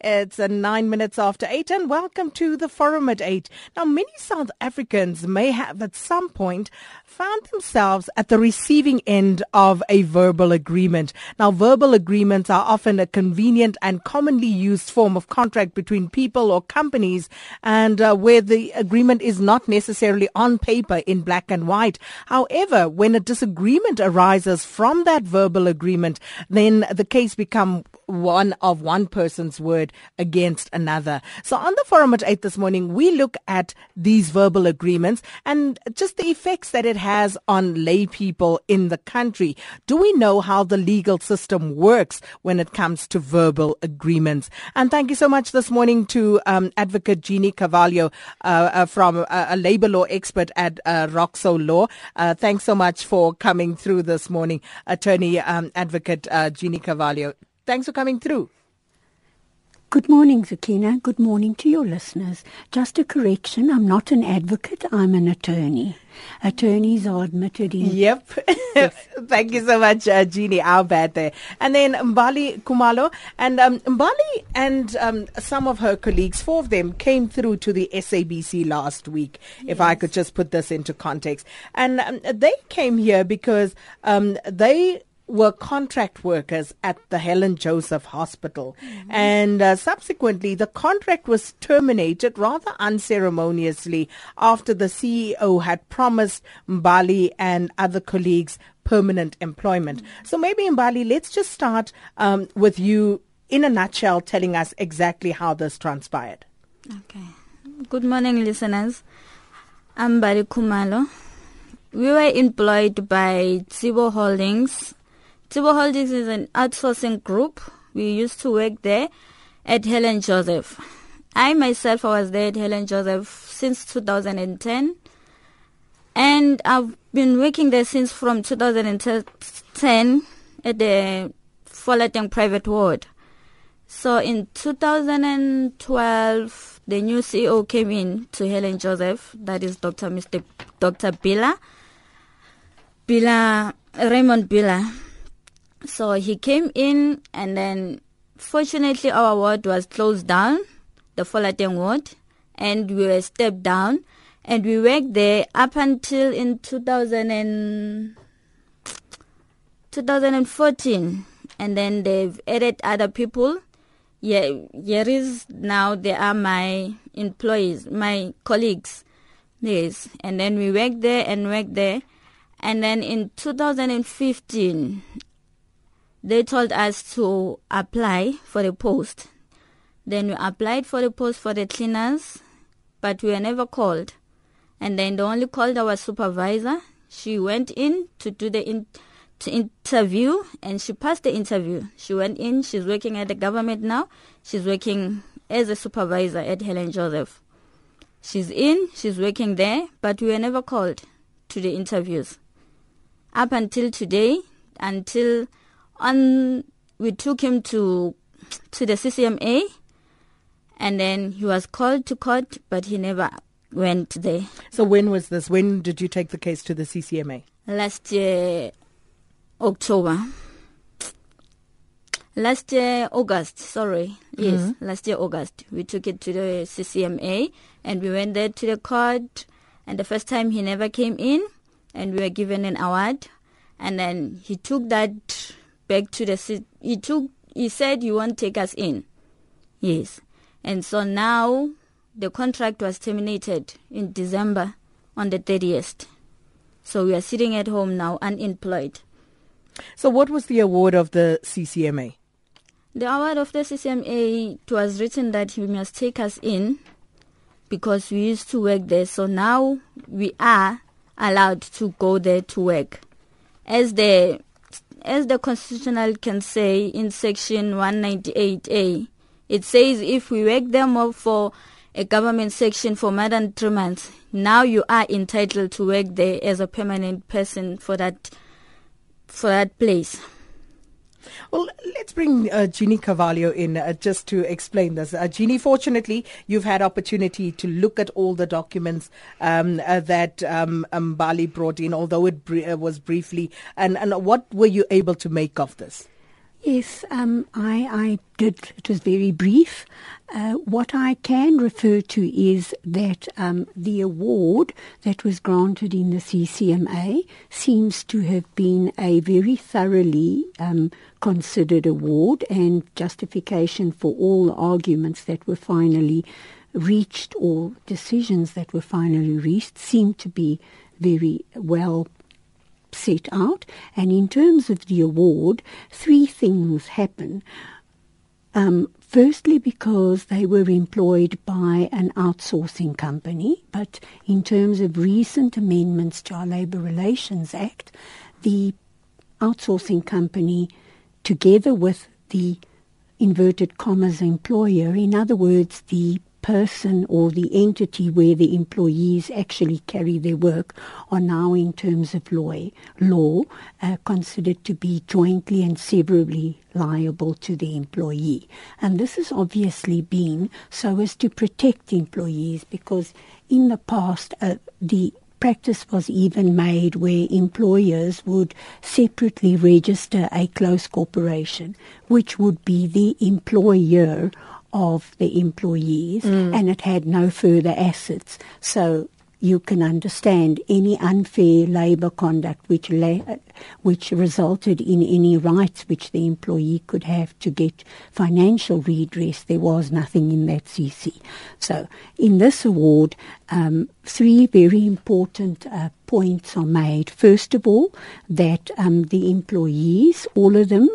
It's uh, nine minutes after eight, and welcome to the Forum at eight. Now, many South Africans may have at some point found themselves at the receiving end of a verbal agreement. Now, verbal agreements are often a convenient and commonly used form of contract between people or companies, and uh, where the agreement is not necessarily on paper in black and white. However, when a disagreement arises from that verbal agreement, then the case becomes one of one person's word against another. So on the forum at 8 this morning, we look at these verbal agreements and just the effects that it has on lay people in the country. Do we know how the legal system works when it comes to verbal agreements? And thank you so much this morning to um, Advocate Jeannie Carvalho uh, uh, from uh, a labor law expert at uh, Roxo Law. Uh, thanks so much for coming through this morning, Attorney um, Advocate uh, Jeannie Carvalho. Thanks for coming through. Good morning, Sakina. Good morning to your listeners. Just a correction, I'm not an advocate, I'm an attorney. Attorneys are admitted in. Yep. Thank you so much, uh, Jeannie. Our bad there. And then Mbali Kumalo. And um, Mbali and um, some of her colleagues, four of them, came through to the SABC last week, yes. if I could just put this into context. And um, they came here because um, they were contract workers at the Helen Joseph Hospital. Mm-hmm. And uh, subsequently, the contract was terminated rather unceremoniously after the CEO had promised Mbali and other colleagues permanent employment. Mm-hmm. So maybe, Mbali, let's just start um, with you in a nutshell telling us exactly how this transpired. Okay. Good morning, listeners. I'm Mbali Kumalo. We were employed by Tsebo Holdings Tsebo Holdings is an outsourcing group. We used to work there at Helen Joseph. I myself I was there at Helen Joseph since 2010 and I've been working there since from 2010 at the Folateng private ward. So in 2012 the new CEO came in to Helen Joseph, that is Dr. Mr. Dr. Bila. Bila Raymond Bila so he came in and then fortunately our ward was closed down, the Folateng ward, and we were stepped down and we worked there up until in 2000 and 2014 and then they've added other people. Yeah, here is now they are my employees, my colleagues. Yes, and then we worked there and worked there. And then in 2015, they told us to apply for the post. Then we applied for the post for the cleaners, but we were never called. And then they only called our supervisor. She went in to do the in, to interview and she passed the interview. She went in, she's working at the government now. She's working as a supervisor at Helen Joseph. She's in, she's working there, but we were never called to the interviews. Up until today, until on we took him to to the CCMA and then he was called to court but he never went there. So when was this? When did you take the case to the CCMA? Last year October. Last year August, sorry. Yes, mm-hmm. last year August. We took it to the CCMA and we went there to the court and the first time he never came in and we were given an award and then he took that back to the city. he took he said you won't take us in. Yes. And so now the contract was terminated in december on the 30th so we are sitting at home now unemployed. So what was the award of the ccma the award of the ccma it was written that he must take us in because we used to work there. So now we are allowed to go there to work. As the as the constitutional can say in section 198A, it says if we work them up for a government section for more than three months, now you are entitled to work there as a permanent person for that for that place. Well, let's bring uh, Jeannie in uh, just to explain this. Uh, Jeannie, fortunately, you've had opportunity to look at all the documents um, uh, that um, Mbali brought in, although it br- uh, was briefly. And, and what were you able to make of this? Yes, um, I, I did. It was very brief. Uh, what I can refer to is that um, the award that was granted in the CCMA seems to have been a very thoroughly um, considered award and justification for all the arguments that were finally reached or decisions that were finally reached seem to be very well set out. And in terms of the award, three things happen. Um, firstly, because they were employed by an outsourcing company, but in terms of recent amendments to our Labour Relations Act, the outsourcing company, together with the inverted commas employer, in other words, the person or the entity where the employees actually carry their work are now, in terms of law, law uh, considered to be jointly and severally liable to the employee. And this has obviously been so as to protect employees because in the past, uh, the practice was even made where employers would separately register a close corporation, which would be the employer of the employees mm. and it had no further assets. So you can understand any unfair labour conduct which la- which resulted in any rights which the employee could have to get financial redress. There was nothing in that CC. So in this award, um, three very important uh, points are made. First of all, that um, the employees, all of them,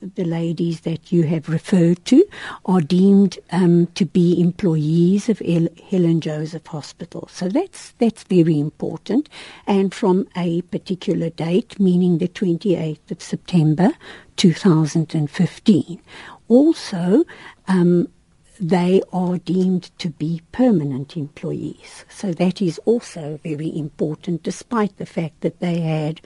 the ladies that you have referred to are deemed um, to be employees of El- Helen Joseph Hospital. So that's that's very important. And from a particular date, meaning the 28th of September 2015. Also, um, they are deemed to be permanent employees. So that is also very important, despite the fact that they had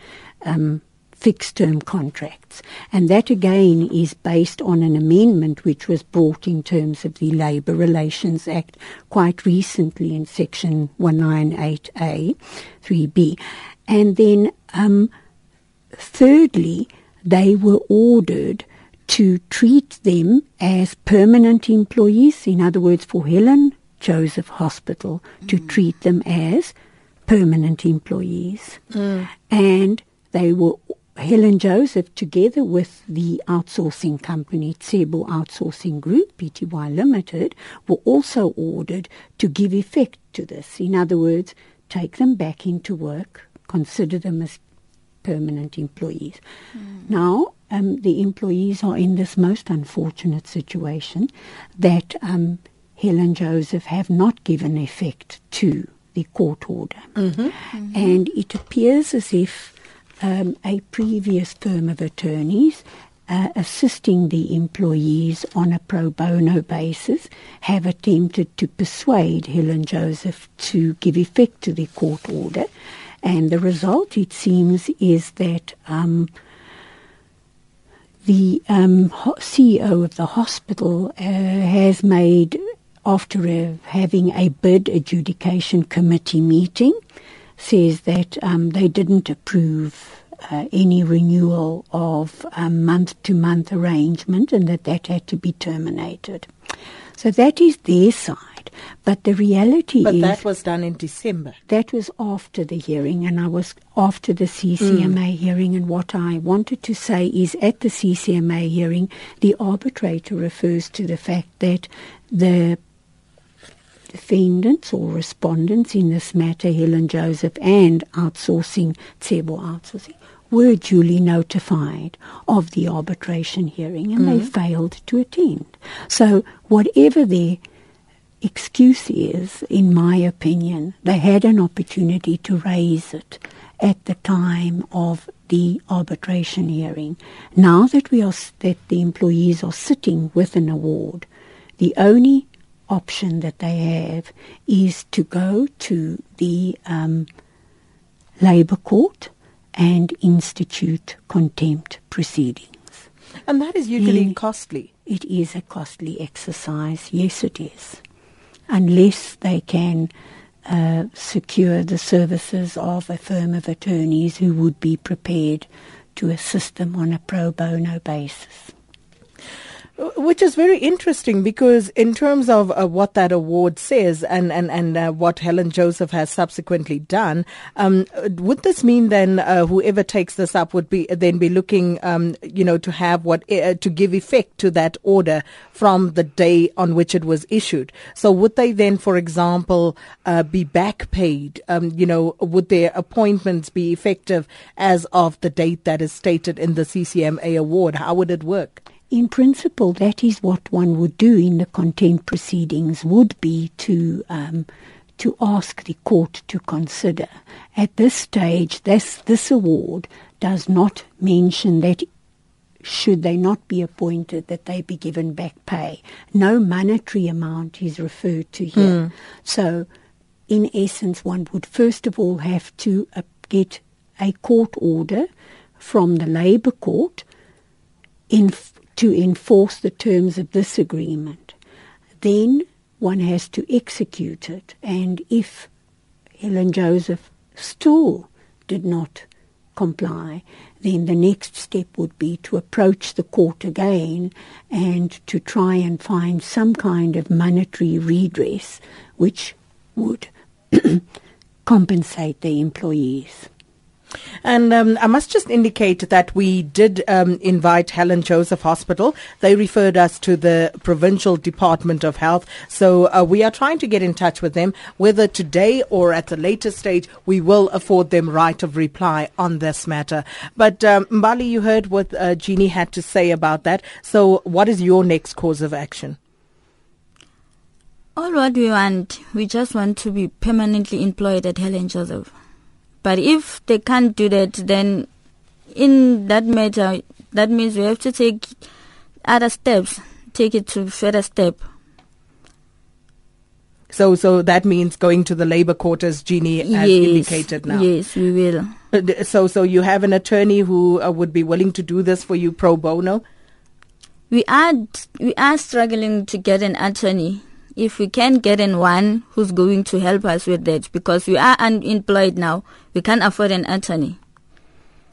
um, fixed term contracts. And that again is based on an amendment which was brought in terms of the Labour Relations Act quite recently in section 198A 3B. And then, um, thirdly, they were ordered to treat them as permanent employees, in other words, for Helen Joseph Hospital, to mm. treat them as permanent employees. Mm. And they were Helen Joseph, together with the outsourcing company Tsebo Outsourcing Group, Pty Limited, were also ordered to give effect to this. In other words, take them back into work, consider them as permanent employees. Mm. Now, um, the employees are in this most unfortunate situation that um, Helen Joseph have not given effect to the court order. Mm-hmm. Mm-hmm. And it appears as if um, a previous firm of attorneys uh, assisting the employees on a pro bono basis have attempted to persuade Helen Joseph to give effect to the court order. And the result, it seems, is that um, the um, CEO of the hospital uh, has made, after a, having a bid adjudication committee meeting, says that um, they didn't approve uh, any renewal of a month to month arrangement and that that had to be terminated. So that is their side. But the reality but is. But that was done in December. That was after the hearing, and I was after the CCMA mm. hearing. And what I wanted to say is at the CCMA hearing, the arbitrator refers to the fact that the defendants or respondents in this matter, Helen Joseph and outsourcing, Tsebo outsourcing, were duly notified of the arbitration hearing and mm-hmm. they failed to attend. So whatever their excuse is, in my opinion, they had an opportunity to raise it at the time of the arbitration hearing. Now that we are that the employees are sitting with an award, the only option that they have is to go to the um, Labour Court and institute contempt proceedings. And that is usually costly. It is a costly exercise. Yes, it is. Unless they can uh, secure the services of a firm of attorneys who would be prepared to assist them on a pro bono basis. Which is very interesting because, in terms of uh, what that award says and and and uh, what Helen Joseph has subsequently done, um, would this mean then uh, whoever takes this up would be then be looking, um, you know, to have what uh, to give effect to that order from the day on which it was issued? So, would they then, for example, uh, be back paid? Um, you know, would their appointments be effective as of the date that is stated in the CCMA award? How would it work? In principle, that is what one would do in the contempt proceedings, would be to um, to ask the court to consider. At this stage, this this award does not mention that should they not be appointed, that they be given back pay. No monetary amount is referred to here. Mm. So, in essence, one would first of all have to uh, get a court order from the Labour Court in to enforce the terms of this agreement. Then one has to execute it, and if Helen Joseph still did not comply, then the next step would be to approach the court again and to try and find some kind of monetary redress which would compensate the employees. And um, I must just indicate that we did um, invite Helen Joseph Hospital. They referred us to the Provincial Department of Health. So uh, we are trying to get in touch with them. Whether today or at a later stage, we will afford them right of reply on this matter. But um, Mbali, you heard what uh, Jeannie had to say about that. So what is your next course of action? All what we want, we just want to be permanently employed at Helen Joseph. But if they can't do that, then in that matter, that means we have to take other steps, take it to further step. So, so that means going to the labour court, as Jeannie has yes, indicated now. Yes, we will. Uh, so, so you have an attorney who uh, would be willing to do this for you pro bono. We are we are struggling to get an attorney if we can get in one who's going to help us with that because we are unemployed now, we can't afford an attorney.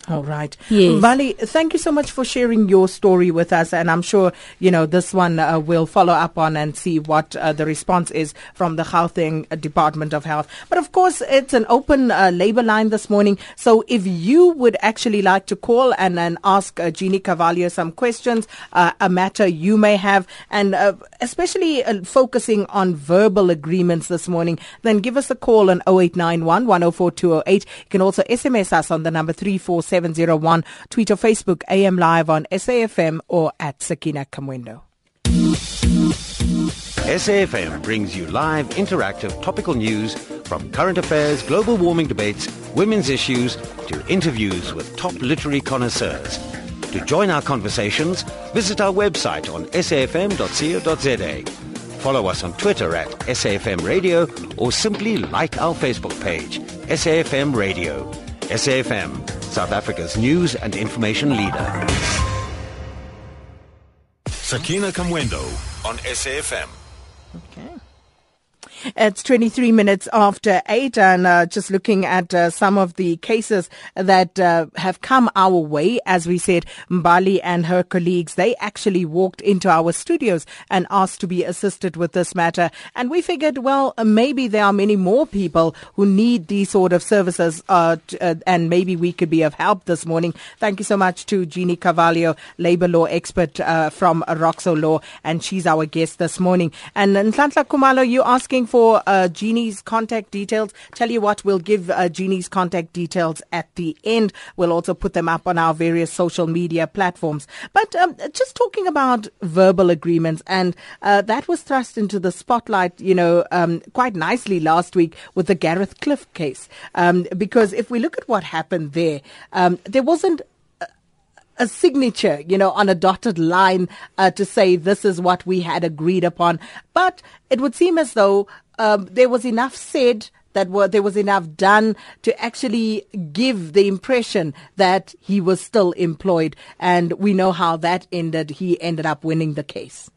All right. Yes. Mbali, thank you so much for sharing your story with us. And I'm sure, you know, this one uh, we'll follow up on and see what uh, the response is from the Gauteng Department of Health. But of course, it's an open uh, labor line this morning. So if you would actually like to call and, and ask uh, Jeannie Carvalho some questions, uh, a matter you may have, and uh, especially focusing on verbal agreements this morning, then give us a call on 0891 104 208. You can also SMS us on the number 347. 701. Tweet or Facebook AM Live on SAFM or at Sakina Kamwendo. SAFM brings you live, interactive, topical news from current affairs, global warming debates, women's issues, to interviews with top literary connoisseurs. To join our conversations, visit our website on safm.co.za. Follow us on Twitter at SAFM Radio or simply like our Facebook page, SAFM Radio. SAFM, South Africa's news and information leader. Sakina Kamwendo on SAFM. Okay. It's 23 minutes after 8 and uh, just looking at uh, some of the cases that uh, have come our way. As we said, Mbali and her colleagues, they actually walked into our studios and asked to be assisted with this matter. And we figured, well, maybe there are many more people who need these sort of services uh, uh, and maybe we could be of help this morning. Thank you so much to Jeannie Carvalho, labor law expert uh, from Roxo Law, and she's our guest this morning. And Nhlanhla Khumalo, you asking for uh, Jeannie's contact details. Tell you what, we'll give uh, Jeannie's contact details at the end. We'll also put them up on our various social media platforms. But um, just talking about verbal agreements, and uh, that was thrust into the spotlight, you know, um, quite nicely last week with the Gareth Cliff case. Um, because if we look at what happened there, um, there wasn't a signature, you know, on a dotted line uh, to say this is what we had agreed upon. But it would seem as though um, there was enough said that were, there was enough done to actually give the impression that he was still employed. And we know how that ended. He ended up winning the case.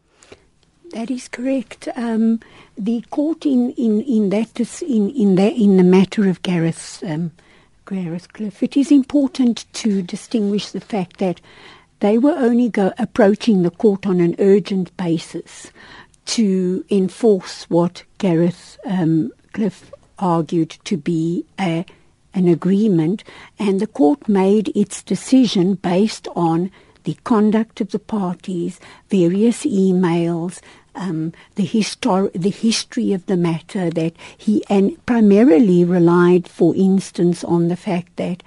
That is correct. Um, the court in, in, in that in in the in the matter of Gareth um, Gareth Cliff, it is important to distinguish the fact that they were only go, approaching the court on an urgent basis to enforce what Gareth um, Cliff argued to be a, an agreement, and the court made its decision based on the conduct of the parties, various emails, um, the, histor- the history of the matter that he and primarily relied, for instance, on the fact that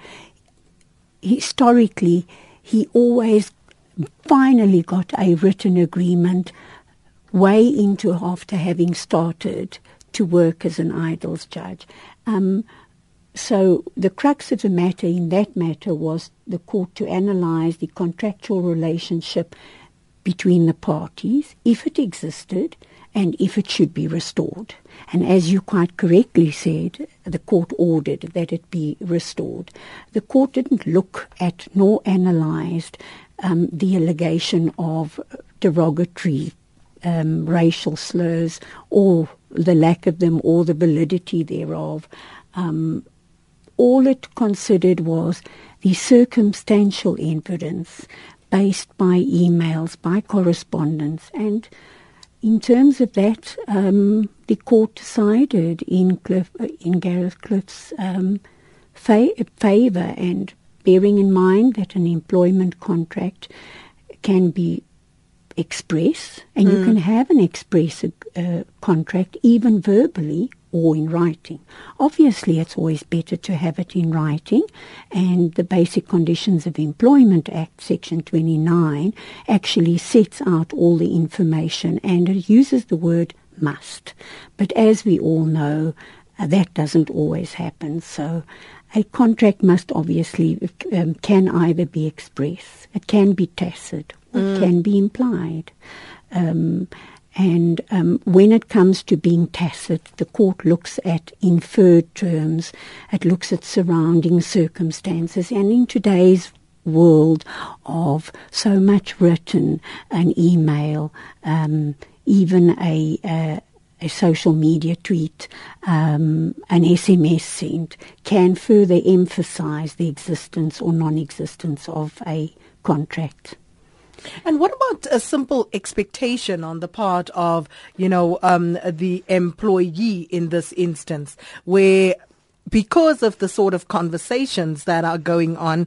historically he always finally got a written agreement way into after having started to work as an idols judge. Um, so the crux of the matter in that matter was the court to analyse the contractual relationship between the parties, if it existed, and if it should be restored. And as you quite correctly said, the court ordered that it be restored. The court didn't look at nor analysed um, the allegation of derogatory um, racial slurs or the lack of them or the validity thereof. Um, all it considered was the circumstantial evidence based by emails, by correspondence, and in terms of that, um, the court decided in Cliff, in Gareth Cliff's um, fa- favour, and bearing in mind that an employment contract can be express, and mm. you can have an express uh, contract even verbally or in writing. Obviously, it's always better to have it in writing, and the Basic Conditions of Employment Act, Section 29, actually sets out all the information and it uses the word must. But as we all know, uh, that doesn't always happen. So a contract must obviously um, can either be express, it can be tacit, or mm. it can be implied. Um, and um, when it comes to being tacit, the court looks at inferred terms, it looks at surrounding circumstances. And in today's world of so much written, an email, um, even a, a, a, social media tweet, um, an SMS sent, can further emphasize the existence or non existence of a contract. And what about a simple expectation on the part of, you know, um, the employee in this instance, where because of the sort of conversations that are going on,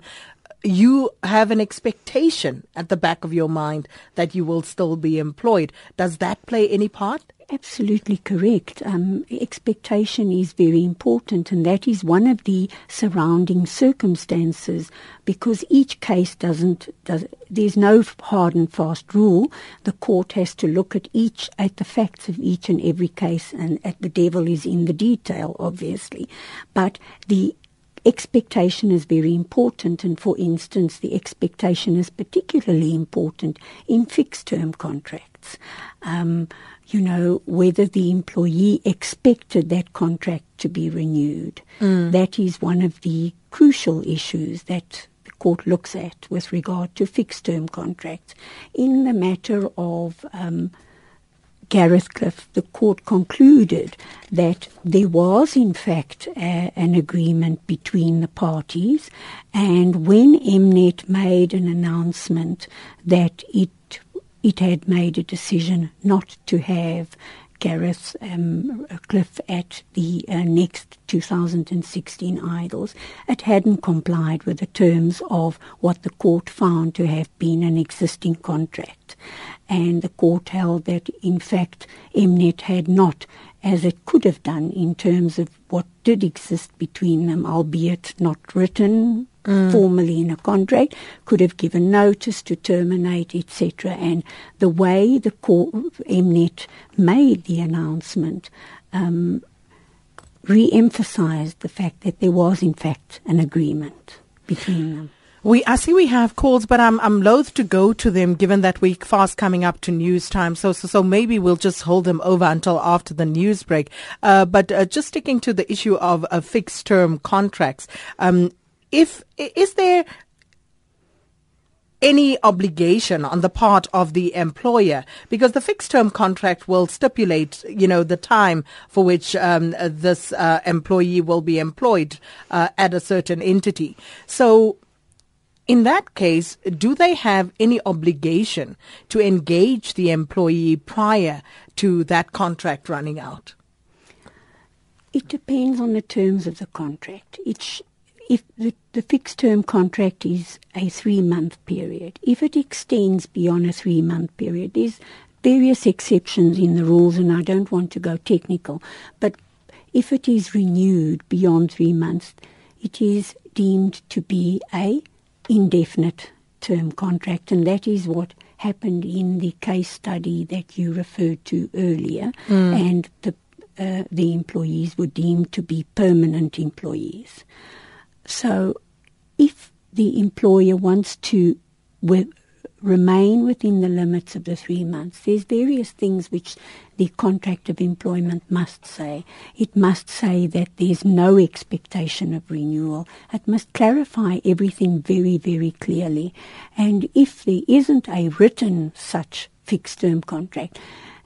you have an expectation at the back of your mind that you will still be employed. Does that play any part? Absolutely correct. Um, expectation is very important, and that is one of the surrounding circumstances because each case doesn't, does, there's no hard and fast rule. The court has to look at each, at the facts of each and every case, and at the devil is in the detail, obviously. But the expectation is very important, and for instance, the expectation is particularly important in fixed term contracts. Um, you know, whether the employee expected that contract to be renewed. Mm. That is one of the crucial issues that the court looks at with regard to fixed term contracts. In the matter of um, Gareth Cliff, the court concluded that there was, in fact, a, an agreement between the parties, and when Mnet made an announcement that it it had made a decision not to have Gareth um, Cliff at the uh, next 2016 Idols. It hadn't complied with the terms of what the court found to have been an existing contract. And the court held that, in fact, Mnet had not, as it could have done in terms of what did exist between them, albeit not written mm. formally in a contract, could have given notice to terminate, etc. And the way the court, Mnet made the announcement um, re-emphasized the fact that there was, in fact, an agreement between them. We, I see we have calls, but I'm, I'm loath to go to them given that we're fast coming up to news time. So, so, so maybe we'll just hold them over until after the news break. Uh, but uh, just sticking to the issue of uh, fixed term contracts, um, if, is there any obligation on the part of the employer because the fixed term contract will stipulate, you know, the time for which um, this uh, employee will be employed uh, at a certain entity. So in that case, do they have any obligation to engage the employee prior to that contract running out? It depends on the terms of the contract. It if the, the fixed term contract is a three month period, if it extends beyond a three month period, there's various exceptions in the rules, and I don't want to go technical, but if it is renewed beyond three months, it is deemed to be a indefinite term contract, and that is what happened in the case study that you referred to earlier, mm. and the uh, the employees were deemed to be permanent employees. So if the employer wants to remain within the limits of the three months, there's various things which the contract of employment must say. It must say that there's no expectation of renewal. It must clarify everything very, very clearly. And if there isn't a written such fixed term contract,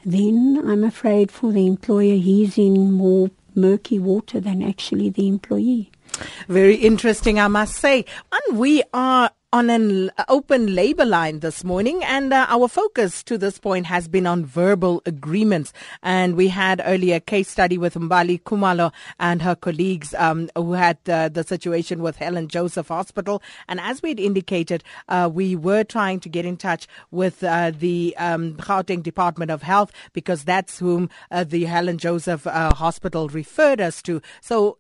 then I'm afraid for the employer he's in more murky water than actually the employee. Very interesting, I must say. And we are on an open labor line this morning, and uh, our focus to this point has been on verbal agreements. And we had earlier a case study with Mbali Kumalo and her colleagues um, who had uh, the situation with Helen Joseph Hospital. And as we'd indicated, uh, we were trying to get in touch with uh, the um, Gauteng Department of Health because that's whom uh, the Helen Joseph uh, Hospital referred us to. So,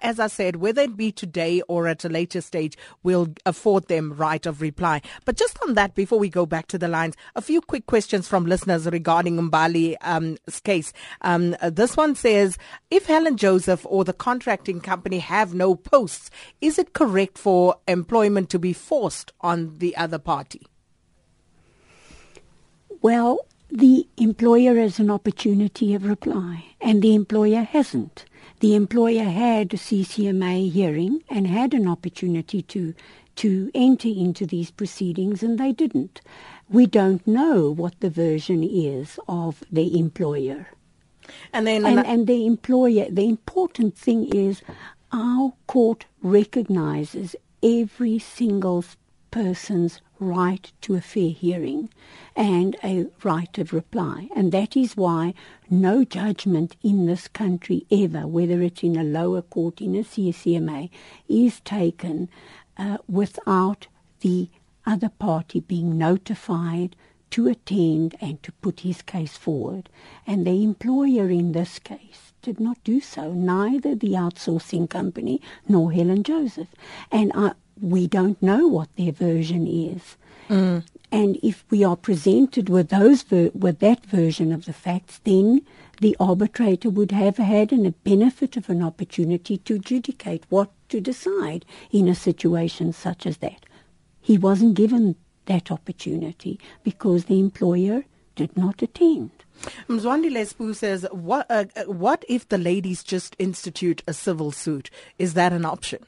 as I said, whether it be today or at a later stage, we'll afford them right of reply. But just on that, before we go back to the lines, a few quick questions from listeners regarding Mbali's um, case. Um, this one says, if Helen Joseph or the contracting company have no posts, is it correct for employment to be forced on the other party? Well, the employer has an opportunity of reply, and the employer hasn't. The employer had a CCMA hearing and had an opportunity to to enter into these proceedings and they didn't. We don't know what the version is of the employer. And then and, and the employer the important thing is our court recognizes every single person's right to a fair hearing and a right of reply. And that is why no judgment in this country ever, whether it's in a lower court, in a CCMA, is taken uh, without the other party being notified to attend and to put his case forward. And the employer in this case did not do so, neither the outsourcing company nor Helen Joseph. And I, we don't know what their version is. Mm. And if we are presented with those ver- with that version of the facts, then the arbitrator would have had a benefit of an opportunity to adjudicate what to decide in a situation such as that. He wasn't given that opportunity because the employer did not attend. Mzwandi Lesbu says, what, uh, uh, what if the ladies just institute a civil suit? Is that an option?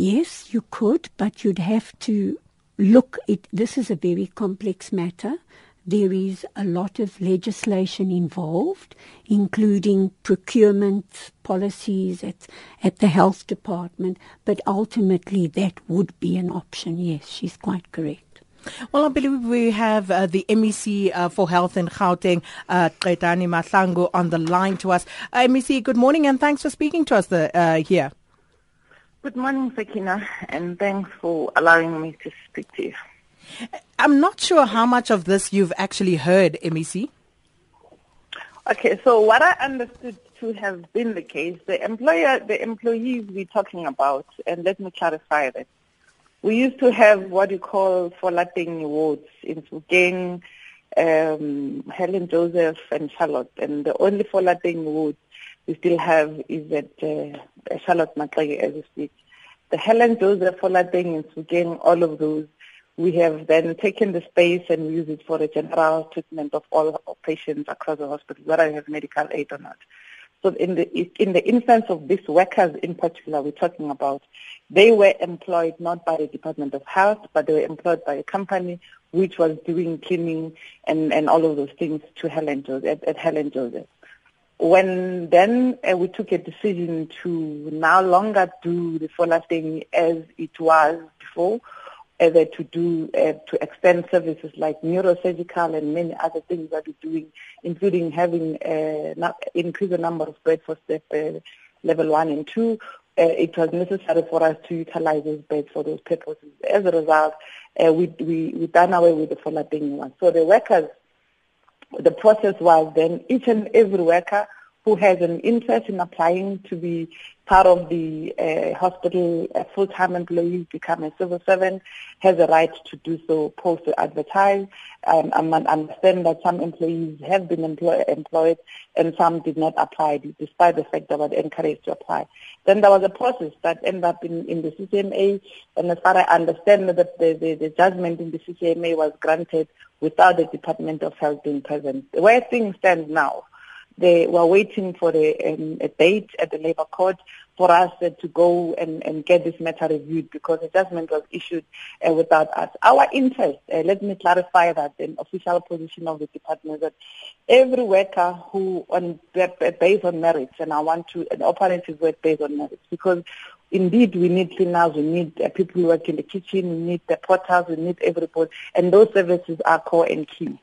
Yes, you could, but you'd have to look. It, this is a very complex matter. There is a lot of legislation involved, including procurement policies at, at the health department, but ultimately that would be an option. Yes, she's quite correct. Well, I believe we have uh, the MEC uh, for Health in Gauteng, uh, Qedani Mahlangu, on the line to us. Uh, MEC, good morning and thanks for speaking to us the, uh, here. Good morning, Sakina, and thanks for allowing me to speak to you. I'm not sure how much of this you've actually heard, MEC. Okay, so what I understood to have been the case, the employer, the employees we're talking about, and let me clarify that. We used to have what you call Folateng awards in Tsukeng, um, Helen Joseph and Charlotte, and the only Folateng award we still have is at uh, Charlotte Maxeke as we speak. the Helen Joseph Folateng in Sebokeng, all of those. We have then taken the space and used it for the general treatment of all patients across the hospital, whether they have medical aid or not. So in the in the instance of these workers in particular we're talking about, they were employed not by the Department of Health, but they were employed by a company which was doing cleaning and, and all of those things to Helen Joseph, at, at Helen Joseph. When then uh, we took a decision to no longer do the Folateng as it was before, either to do uh, to extend services like neurosurgical and many other things that we're doing, including having uh, increase the number of beds for step uh, level one and two. Uh, it was necessary for us to utilize those beds for those purposes. As a result, uh, we we we done away with the Folateng one. So the workers, the process was then each and every worker who has an interest in applying to be part of the uh, hospital, a full-time employee, become a civil servant, has a right to do so post to advertise. Um, I understand that some employees have been employ- employed and some did not apply, despite the fact that they were encouraged to apply. Then there was a process that ended up in, in the CCMA, and as far as I understand, that the, the, the judgment in the CCMA was granted without the Department of Health being present. Where things stand now, they were waiting for a, um, a date at the Labour Court for us uh, to go and, and get this matter reviewed because the judgment was issued uh, without us. Our interest, uh, let me clarify that, the official position of the department that every worker who, on based on merits, and I want to, an operative work based on merits, because indeed we need cleaners, we need uh, people who work in the kitchen, we need the porters, we need everybody, and those services are core and key.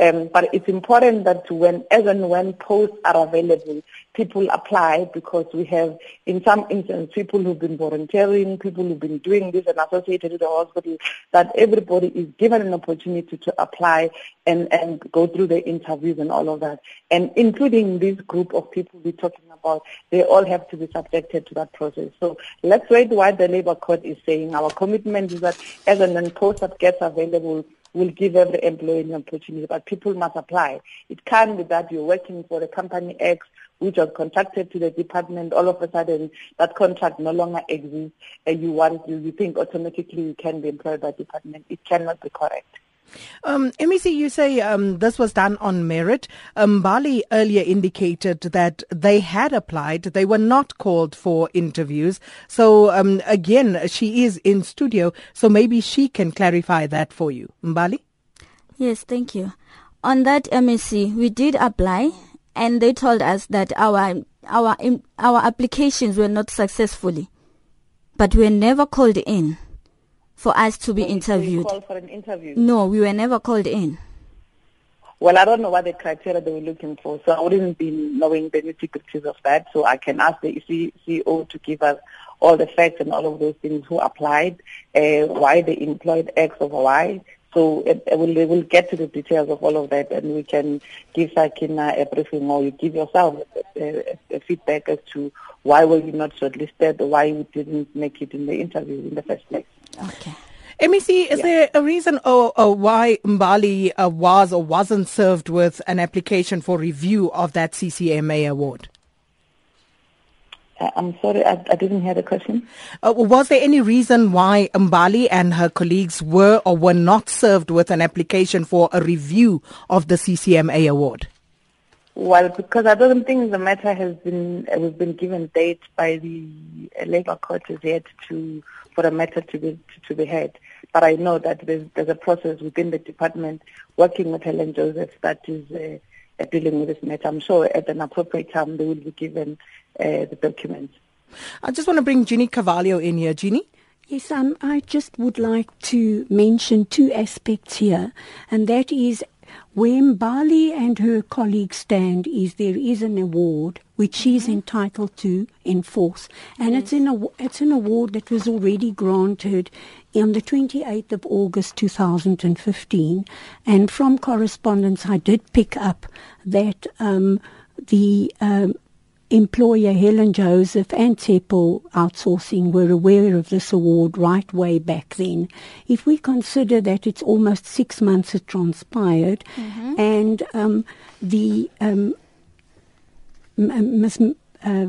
Um, but it's important that when, as and when posts are available, people apply because we have, in some instances, people who've been volunteering, people who've been doing this and associated with the hospital, that everybody is given an opportunity to apply and, and go through the interviews and all of that. And including this group of people we're talking about, they all have to be subjected to that process. So let's wait what the Labour Court is saying. Our commitment is that as and when posts that gets available, will give every employee an opportunity, but people must apply. It can't be that you're working for the company X, which was contracted to the department, all of a sudden that contract no longer exists, and you want you, you think automatically you can be employed by department. It cannot be correct. Um, MEC, you say um, this was done on merit. Um, Mbali earlier indicated that they had applied. They were not called for interviews. So um, again, she is in studio, so maybe she can clarify that for you. Mbali? Yes, thank you. On that MEC, we did apply, and they told us that our our our applications were not successfully, but we were never called in for us to be so interviewed. Called for an interview? No, we were never called in. Well, I don't know what the criteria they were looking for, so I wouldn't be knowing the nitty-gritties of that. So I can ask the CEO to give us all the facts and all of those things, who applied, uh, why they employed X over Y. So it, it will, will get to the details of all of that, and we can give Sakina a briefing, or you give yourself a, a, a feedback as to why were you not shortlisted, why you didn't make it in the interview in the first place. Okay. MEC, is yeah. there a reason or, or why Mbali uh, was or wasn't served with an application for review of that CCMA award? Uh, I'm sorry, I, I, didn't hear the question. Uh, was there any reason why Mbali and her colleagues were or were not served with an application for a review of the CCMA award? Well, because I don't think the matter has been uh, we've been given date by the uh, Labour Court as yet to for the matter to be to, to be heard. But I know that there's, there's, a process within the department working with Helen Joseph that is uh, dealing with this matter. I'm sure at an appropriate time they will be given uh, the documents. I just want to bring Jeannie Carvalho in here. Jeannie. Yes, um, I just would like to mention two aspects here, and that is where Mbali and her colleagues stand is there is an award which she's mm-hmm. entitled to enforce, and yes. it's an it's an award that was already granted on the 28th of August 2015, and from correspondence I did pick up that um, the um, employer Helen Joseph and Tsebo Outsourcing were aware of this award right way back then. If we consider that it's almost six months had transpired, mm-hmm. and um, the um, Ms. Uh,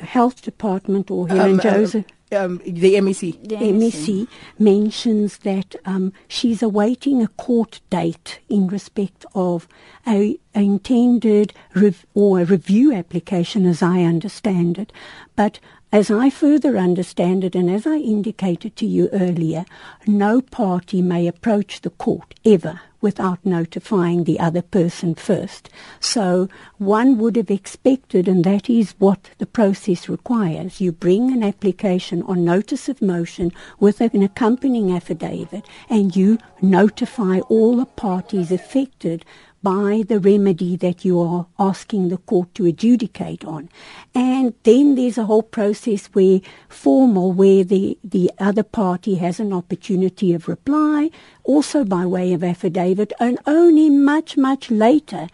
health department or Helen Um, uh, Joseph Um, the MEC. The MEC mentions that um, she's awaiting a court date in respect of a, a intended rev- or a review application, as I understand it. But as I further understand it, and as I indicated to you earlier, no party may approach the court ever without notifying the other person first. So one would have expected, and that is what the process requires. You bring an application on notice of motion with an accompanying affidavit, and you notify all the parties affected by the remedy that you are asking the court to adjudicate on. And then there's a whole process where formal, where the, the other party has an opportunity of reply, also by way of affidavit, and only much, much later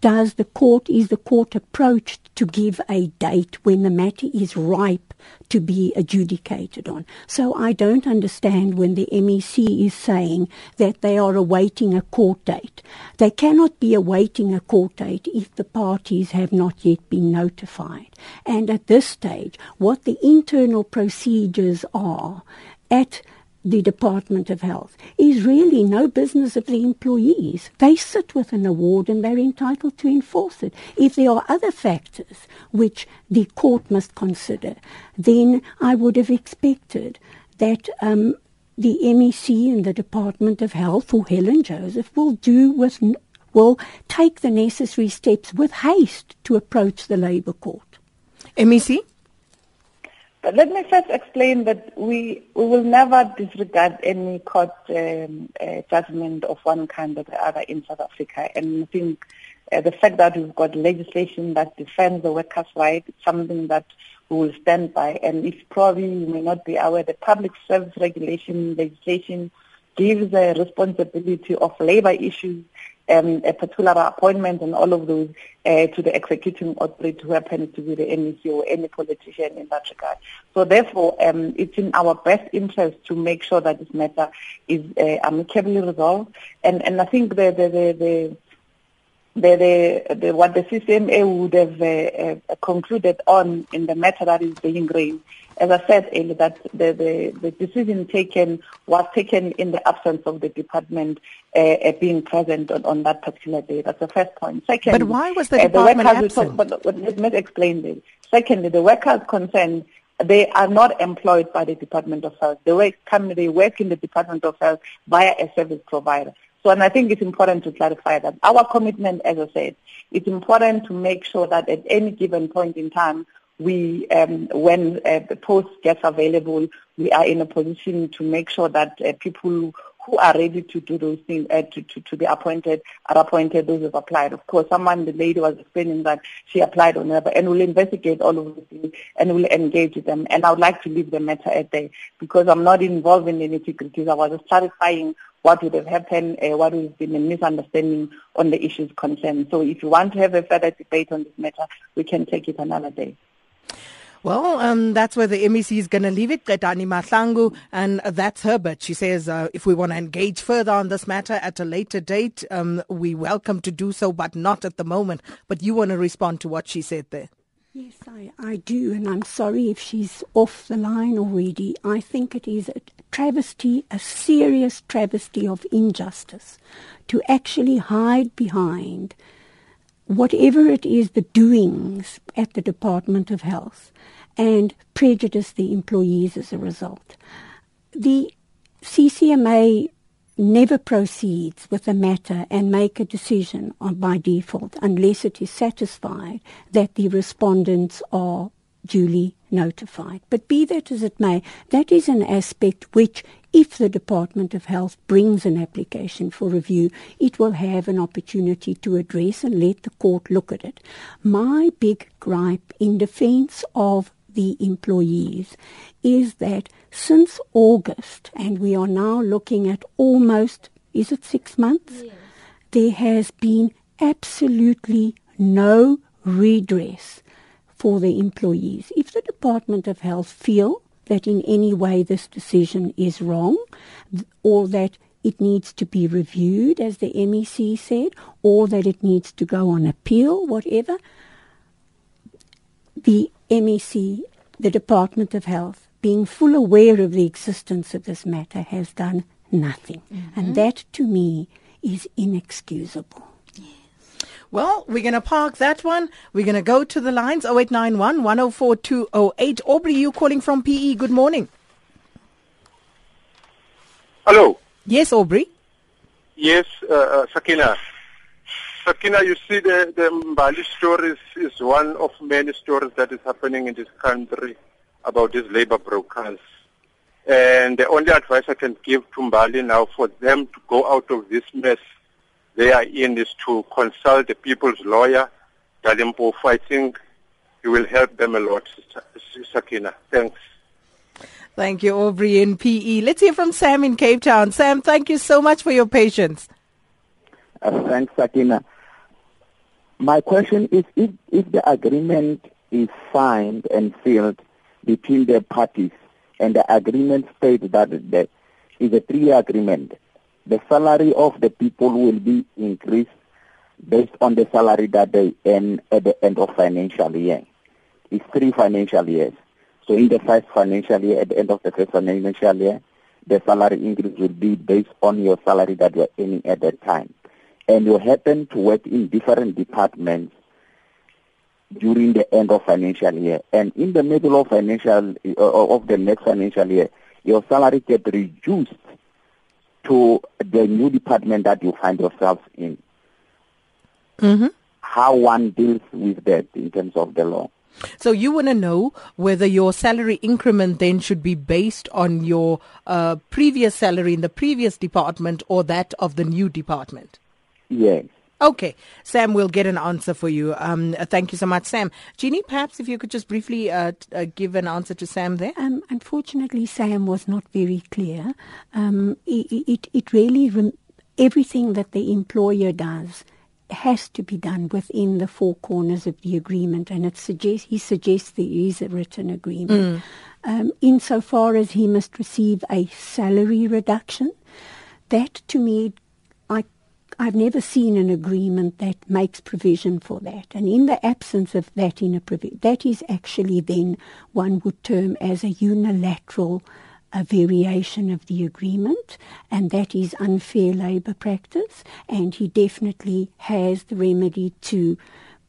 does the court, is the court approached to give a date when the matter is ripe to be adjudicated on. So I don't understand when the MEC is saying that they are awaiting a court date. They cannot be awaiting a court date if the parties have not yet been notified. And at this stage, what the internal procedures are at the Department of Health is really no business of the employees. They sit with an award and they're entitled to enforce it. If there are other factors which the court must consider, then I would have expected that um, the MEC and the Department of Health or Helen Joseph will do with will take the necessary steps with haste to approach the Labour Court. MEC? But let me first explain that we, we will never disregard any court um, uh, judgment of one kind or the other in South Africa. And I think uh, the fact that we've got legislation that defends the workers' right is something that we will stand by. And if probably you may not be aware, the public service regulation legislation gives the responsibility of labor issues um, a particular appointment and all of those uh, to the executing authority who happens to be the MEC or any politician in that regard. So therefore, um, it's in our best interest to make sure that this matter is uh, amicably resolved. And, and I think the, the, the, the the, the, the, what the CCMA would have uh, uh, concluded on in the matter that is being raised. As I said earlier, that the, the, the decision taken was taken in the absence of the department uh, uh being present on, on, that particular day. That's the first point. Second, but why was the department the absent? Talk, but, let me explain this. Secondly, the workers concerned they are not employed by the Department of Health. They work, they work in the Department of Health via a service provider. So, and I think it's important to clarify that our commitment, as I said, it's important to make sure that at any given point in time, we, um, when uh, the post gets available, we are in a position to make sure that uh, people who are ready to do those things, uh, to, to, to be appointed, are appointed, those who have applied. Of course, someone, the lady was explaining that she applied on her, and we'll investigate all of those things and we'll engage with them. And I would like to leave the matter at that because I'm not involved in the nitty-gritties. I was just clarifying what would have happened, uh, what would have been a misunderstanding on the issues concerned. So if you want to have a further debate on this matter, we can take it another day. Well, um, that's where the MEC is going to leave it, Qedani Mahlangu, and that's her but She says uh, if we want to engage further on this matter at a later date, um, we welcome to do so, but not at the moment. But you want to respond to what she said there. Yes, I, I do, and I'm sorry if she's off the line already. I think it is a travesty, a serious travesty of injustice to actually hide behind whatever it is the doings at the Department of Health and prejudice the employees as a result. The CCMA never proceeds with a matter and make a decision on, by default unless it is satisfied that the respondents are duly notified. But be that as it may, that is an aspect which, if the Department of Health brings an application for review, it will have an opportunity to address and let the court look at it. My big gripe in defense of the employees is that since August, and we are now looking at almost, is it six months? Yes. There has been absolutely no redress for the employees. If the Department of Health feel that in any way this decision is wrong or that it needs to be reviewed, as the MEC said, or that it needs to go on appeal, whatever, the MEC, the Department of Health, being full aware of the existence of this matter, has done nothing. Mm-hmm. And that, to me, is inexcusable. Well, we're going to park that one. We're going to go to the lines 0891 104 208. Aubrey, you calling from PE. Good morning. Hello. Yes, Aubrey. Yes, uh, uh, Sakina. Sakina, you see, the, the Mbali story is, is one of many stories that is happening in this country about these labor brokers. And the only advice I can give to Mbali now for them to go out of this mess they are in is to consult the people's lawyer, Dali Mpofu. I think he will help them a lot, Sakina. Thanks. Thank you, Aubrey in PE. Let's hear from Sam in Cape Town. Sam, thank you so much for your patience. Uh, thanks, Sakina. My question is if, if the agreement is signed and sealed between the parties and the agreement states that there is a three-year agreement, the salary of the people will be increased based on the salary that they earn at the end of financial year. It's three financial years. So in the first financial year, at the end of the first financial year, the salary increase will be based on your salary that you're earning at that time. And you happen to work in different departments during the end of financial year. And in the middle of financial uh, of the next financial year, your salary get reduced to the new department that you find yourself in. Mm-hmm. How one deals with that in terms of the law. So you want to know whether your salary increment then should be based on your uh, previous salary in the previous department or that of the new department? Yes. Okay, Sam, we'll get an answer for you. Um, uh, thank you so much, Sam. Jeannie, perhaps if you could just briefly uh, t- uh, give an answer to Sam there. Um, unfortunately, Sam was not very clear. Um, it, it, it, really, rem- everything that the employer does has to be done within the four corners of the agreement, and it suggests he suggests there is a written agreement. Mm. Um, insofar as he must receive a salary reduction, that to me I've never seen an agreement that makes provision for that. And in the absence of that in a provision, that is actually then one would term as a unilateral a variation of the agreement, and that is unfair labour practice. And he definitely has the remedy to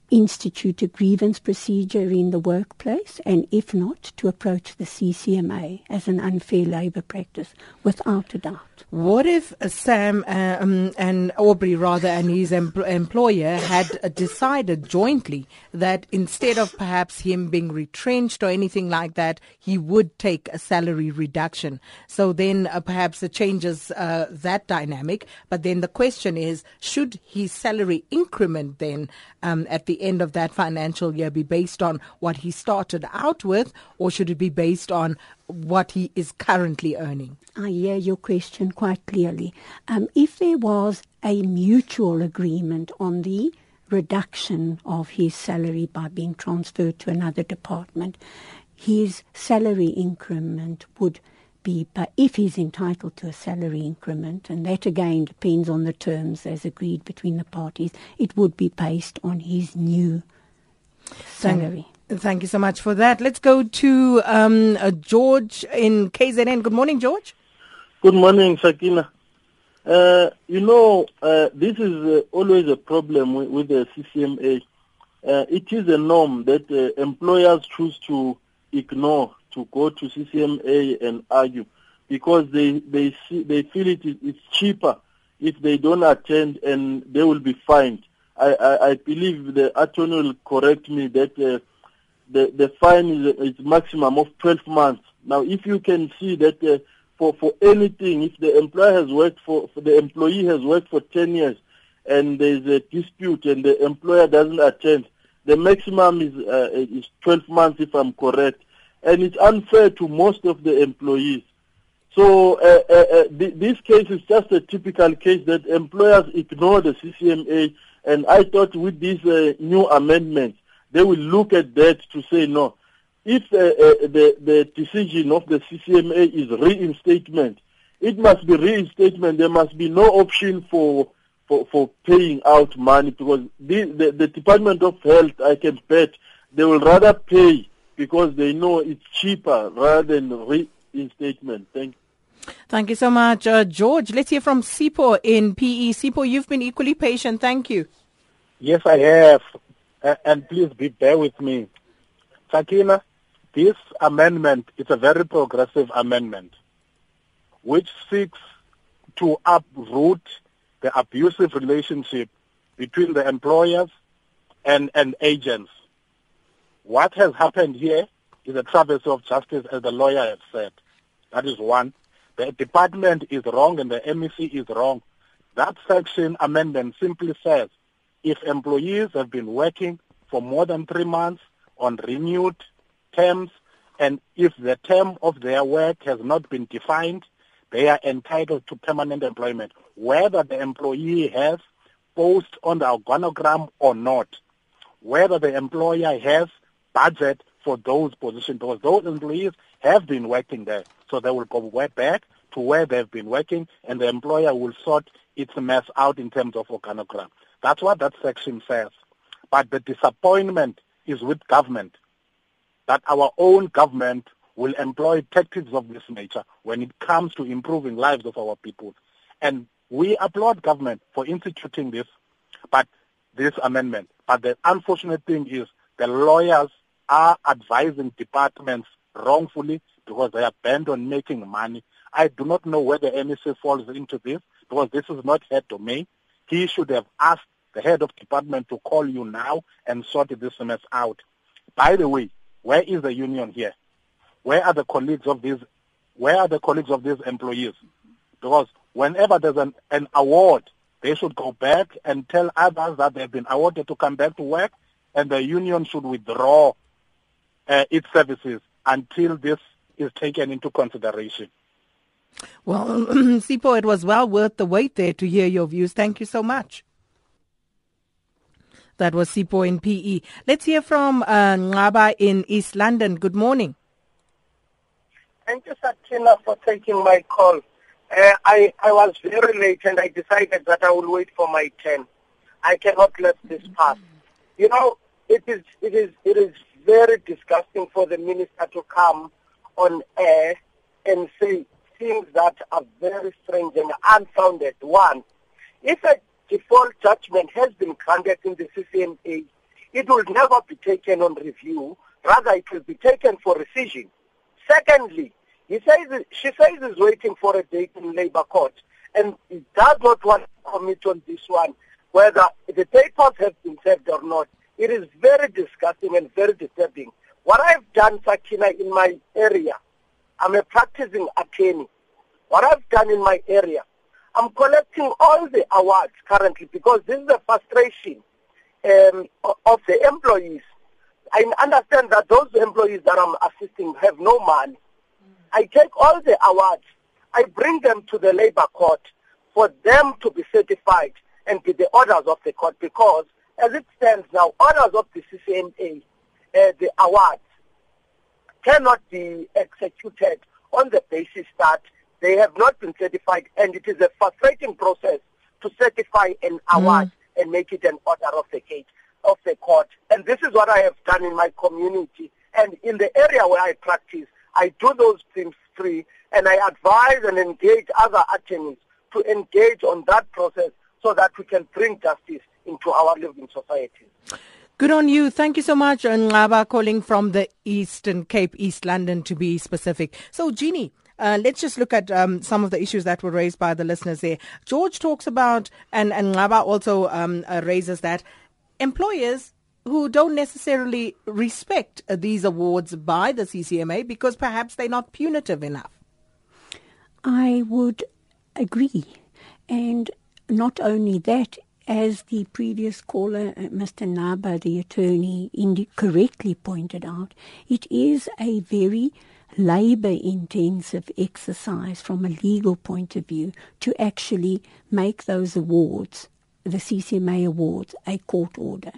institute a grievance procedure in the workplace, and if not, to approach the CCMA as an unfair labour practice, without a doubt. What if Sam uh, um, and Aubrey, rather, and his em- employer had uh, decided jointly that instead of perhaps him being retrenched or anything like that, he would take a salary reduction? So then uh, perhaps it changes uh, that dynamic. But then the question is, should his salary increment then um, at the end of that financial year be based on what he started out with, or should it be based on what he is currently earning? I hear your question quite clearly. Um, if there was a mutual agreement on the reduction of his salary by being transferred to another department, his salary increment would be, but if he's entitled to a salary increment, and that again depends on the terms as agreed between the parties, it would be based on his new salary. Thank you so much for that. Let's go to um, uh, George in KZN. Good morning, George. Good morning, Sakina. Uh, you know, uh, this is uh, always a problem with, with the CCMA. Uh, it is a norm that uh, employers choose to ignore to go to CCMA and argue because they they see, they feel it is cheaper if they don't attend and they will be fined. I, I, I believe the attorney will correct me that the, the fine is, is maximum of 12 months. Now, if you can see that uh, for, for anything, if the employer has worked for, for, the employee has worked for 10 years and there's a dispute and the employer doesn't attend, the maximum is, uh, is 12 months if I'm correct. And it's unfair to most of the employees. So uh, uh, uh th- this case is just a typical case that employers ignore the CCMA. And I thought with these uh, new amendments, they will look at that to say no. If uh, uh, the the decision of the CCMA is reinstatement, it must be reinstatement. There must be no option for for, for paying out money because the, the, the Department of Health, I can bet, they will rather pay because they know it's cheaper rather than reinstatement. Thank you. Thank you so much, uh, George. Let's hear from Sipho in PE. Sipho, you've been equally patient. Thank you. Yes, I have. And please be bear with me. Sakina, this amendment is a very progressive amendment which seeks to uproot the abusive relationship between the employers and, and agents. What has happened here is a travesty of justice, as the lawyer has said. That is one. The department is wrong and the MEC is wrong. That section amendment simply says if employees have been working for more than three months on renewed terms and if the term of their work has not been defined, they are entitled to permanent employment, whether the employee has post on the organogram or not, whether the employer has budget for those positions, because those employees have been working there. So they will go back to where they've been working and the employer will sort its mess out in terms of organogram. That's what that section says. But the disappointment is with government, that our own government will employ tactics of this nature when it comes to improving lives of our people. And we applaud government for instituting this, but this amendment. But the unfortunate thing is the lawyers are advising departments wrongfully because they are bent on making money. I do not know where the MEC falls into this because this is not her domain. He should have asked the head of department to call you now and sort this mess out. By the way, where is the union here? Where are the colleagues of these? Where are the colleagues of these employees? Because whenever there's an, an award, they should go back and tell others that they've been awarded to come back to work, and the union should withdraw uh, its services until this is taken into consideration. Well, Sipho, it was well worth the wait there to hear your views. Thank you so much. That was Sipho in PE. Let's hear from uh, Ngaba in East London. Good morning. Thank you, Sakina, for taking my call. Uh, I, I was very late and I decided that I will wait for my turn. I cannot let this pass. You know, it is, it is, it is very disgusting for the minister to come on air and say things that are very strange and unfounded. One, if a default judgment has been granted in the CCMA, it will never be taken on review. Rather, it will be taken for rescission. Secondly, he says she says he's waiting for a date in Labour Court, and he does not want to commit on this one, whether the papers have been served or not. It is very disgusting and very disturbing. What I've done, Sakina, in my area, I'm a practicing attorney. What I've done in my area, I'm collecting all the awards currently because this is a frustration um, of the employees. I understand that those employees that I'm assisting have no money. I take all the awards, I bring them to the labor court for them to be certified and be the orders of the court because as it stands now, orders of the CCMA, uh, the awards, cannot be executed on the basis that they have not been certified and it is a frustrating process to certify an award mm. and make it an order of the case of the court. And this is what I have done in my community. And in the area where I practice, I do those things free and I advise and engage other attorneys to engage on that process so that we can bring justice into our living society. Good on you. Thank you so much, Ngaba, calling from the Eastern Cape, East London to be specific. So, Jeannie, uh, let's just look at um, some of the issues that were raised by the listeners there. George talks about, and, and Ngaba also um, uh, raises that employers who don't necessarily respect these awards by the CCMA because perhaps they're not punitive enough. I would agree. And not only that, as the previous caller, uh, Mr. Naba, the attorney, correctly pointed out, it is a very labor intensive exercise from a legal point of view to actually make those awards, the CCMA awards, a court order.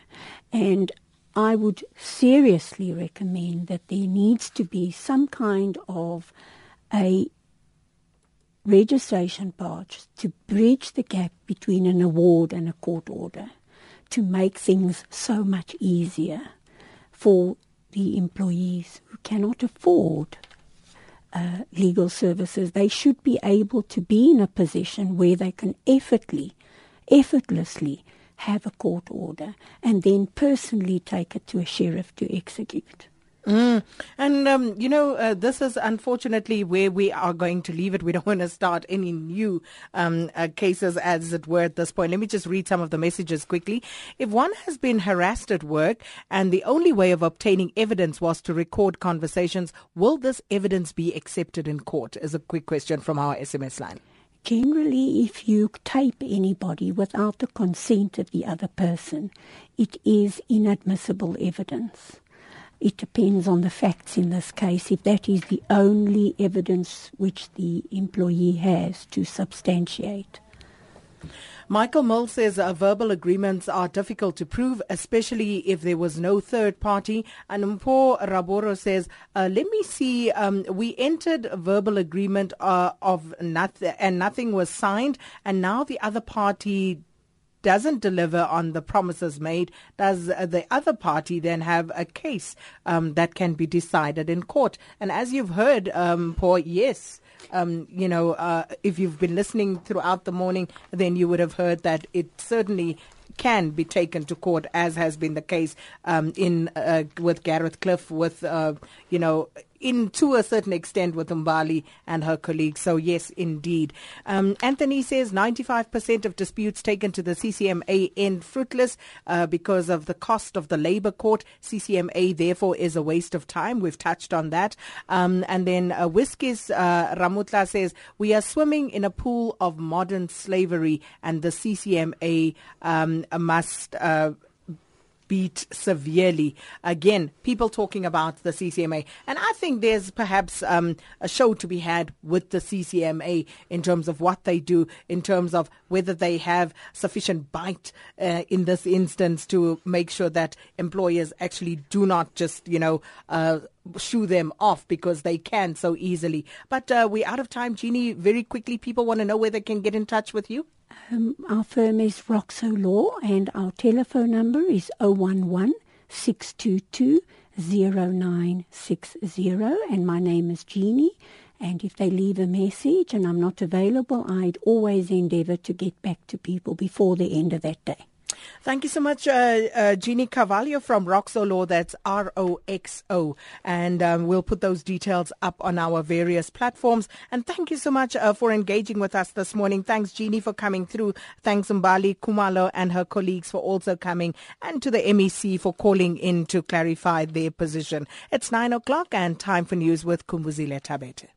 And I would seriously recommend that there needs to be some kind of a registration part to bridge the gap between an award and a court order to make things so much easier for the employees who cannot afford uh, legal services. They should be able to be in a position where they can effortlessly, effortlessly have a court order and then personally take it to a sheriff to execute. Mm. And, um, you know, uh, this is unfortunately where we are going to leave it. We don't want to start any new um, uh, cases, as it were, at this point. Let me just read some of the messages quickly. If one has been harassed at work and the only way of obtaining evidence was to record conversations, will this evidence be accepted in court? Is a quick question from our SMS line. Generally, if you tape anybody without the consent of the other person, it is inadmissible evidence. It depends on the facts in this case, if that is the only evidence which the employee has to substantiate. Michael Mull says verbal agreements are difficult to prove, especially if there was no third party. And Mpo Raboro says, uh, let me see, um, we entered a verbal agreement uh, of nothing and nothing was signed and now the other party doesn't deliver on the promises made, does the other party then have a case um, that can be decided in court? And as you've heard, um, Paul, yes, um, you know, uh, if you've been listening throughout the morning, then you would have heard that it certainly can be taken to court, as has been the case um, in uh, with Gareth Cliff, with uh, you know in to a certain extent with Mbali and her colleagues. So yes, indeed. Um, Anthony says 95% of disputes taken to the CCMA end fruitless uh, because of the cost of the labour court. CCMA therefore is a waste of time. We've touched on that. Um, and then uh, uh, Ramutla says we are swimming in a pool of modern slavery, and the CCMA um, must. Uh, beat severely. Again, people talking about the CCMA. And I think there's perhaps um, a show to be had with the CCMA in terms of what they do, in terms of whether they have sufficient bite uh, in this instance to make sure that employers actually do not just, you know, uh, shoo them off because they can so easily. But uh, we're out of time, Jeannie. Very quickly, people want to know where they can get in touch with you. Um, our firm is Roxo Law and our telephone number is 011 622 0960 and my name is Jeannie and if they leave a message and I'm not available I'd always endeavour to get back to people before the end of that day. Thank you so much, uh, uh, Jeannie Carvalho from Roxo Law. That's R O X O. And um, we'll put those details up on our various platforms. And thank you so much uh, for engaging with us this morning. Thanks, Jeannie, for coming through. Thanks, Mbali Kumalo and her colleagues for also coming, and to the MEC for calling in to clarify their position. It's nine o'clock and time for news with Kumbuzile Tabete.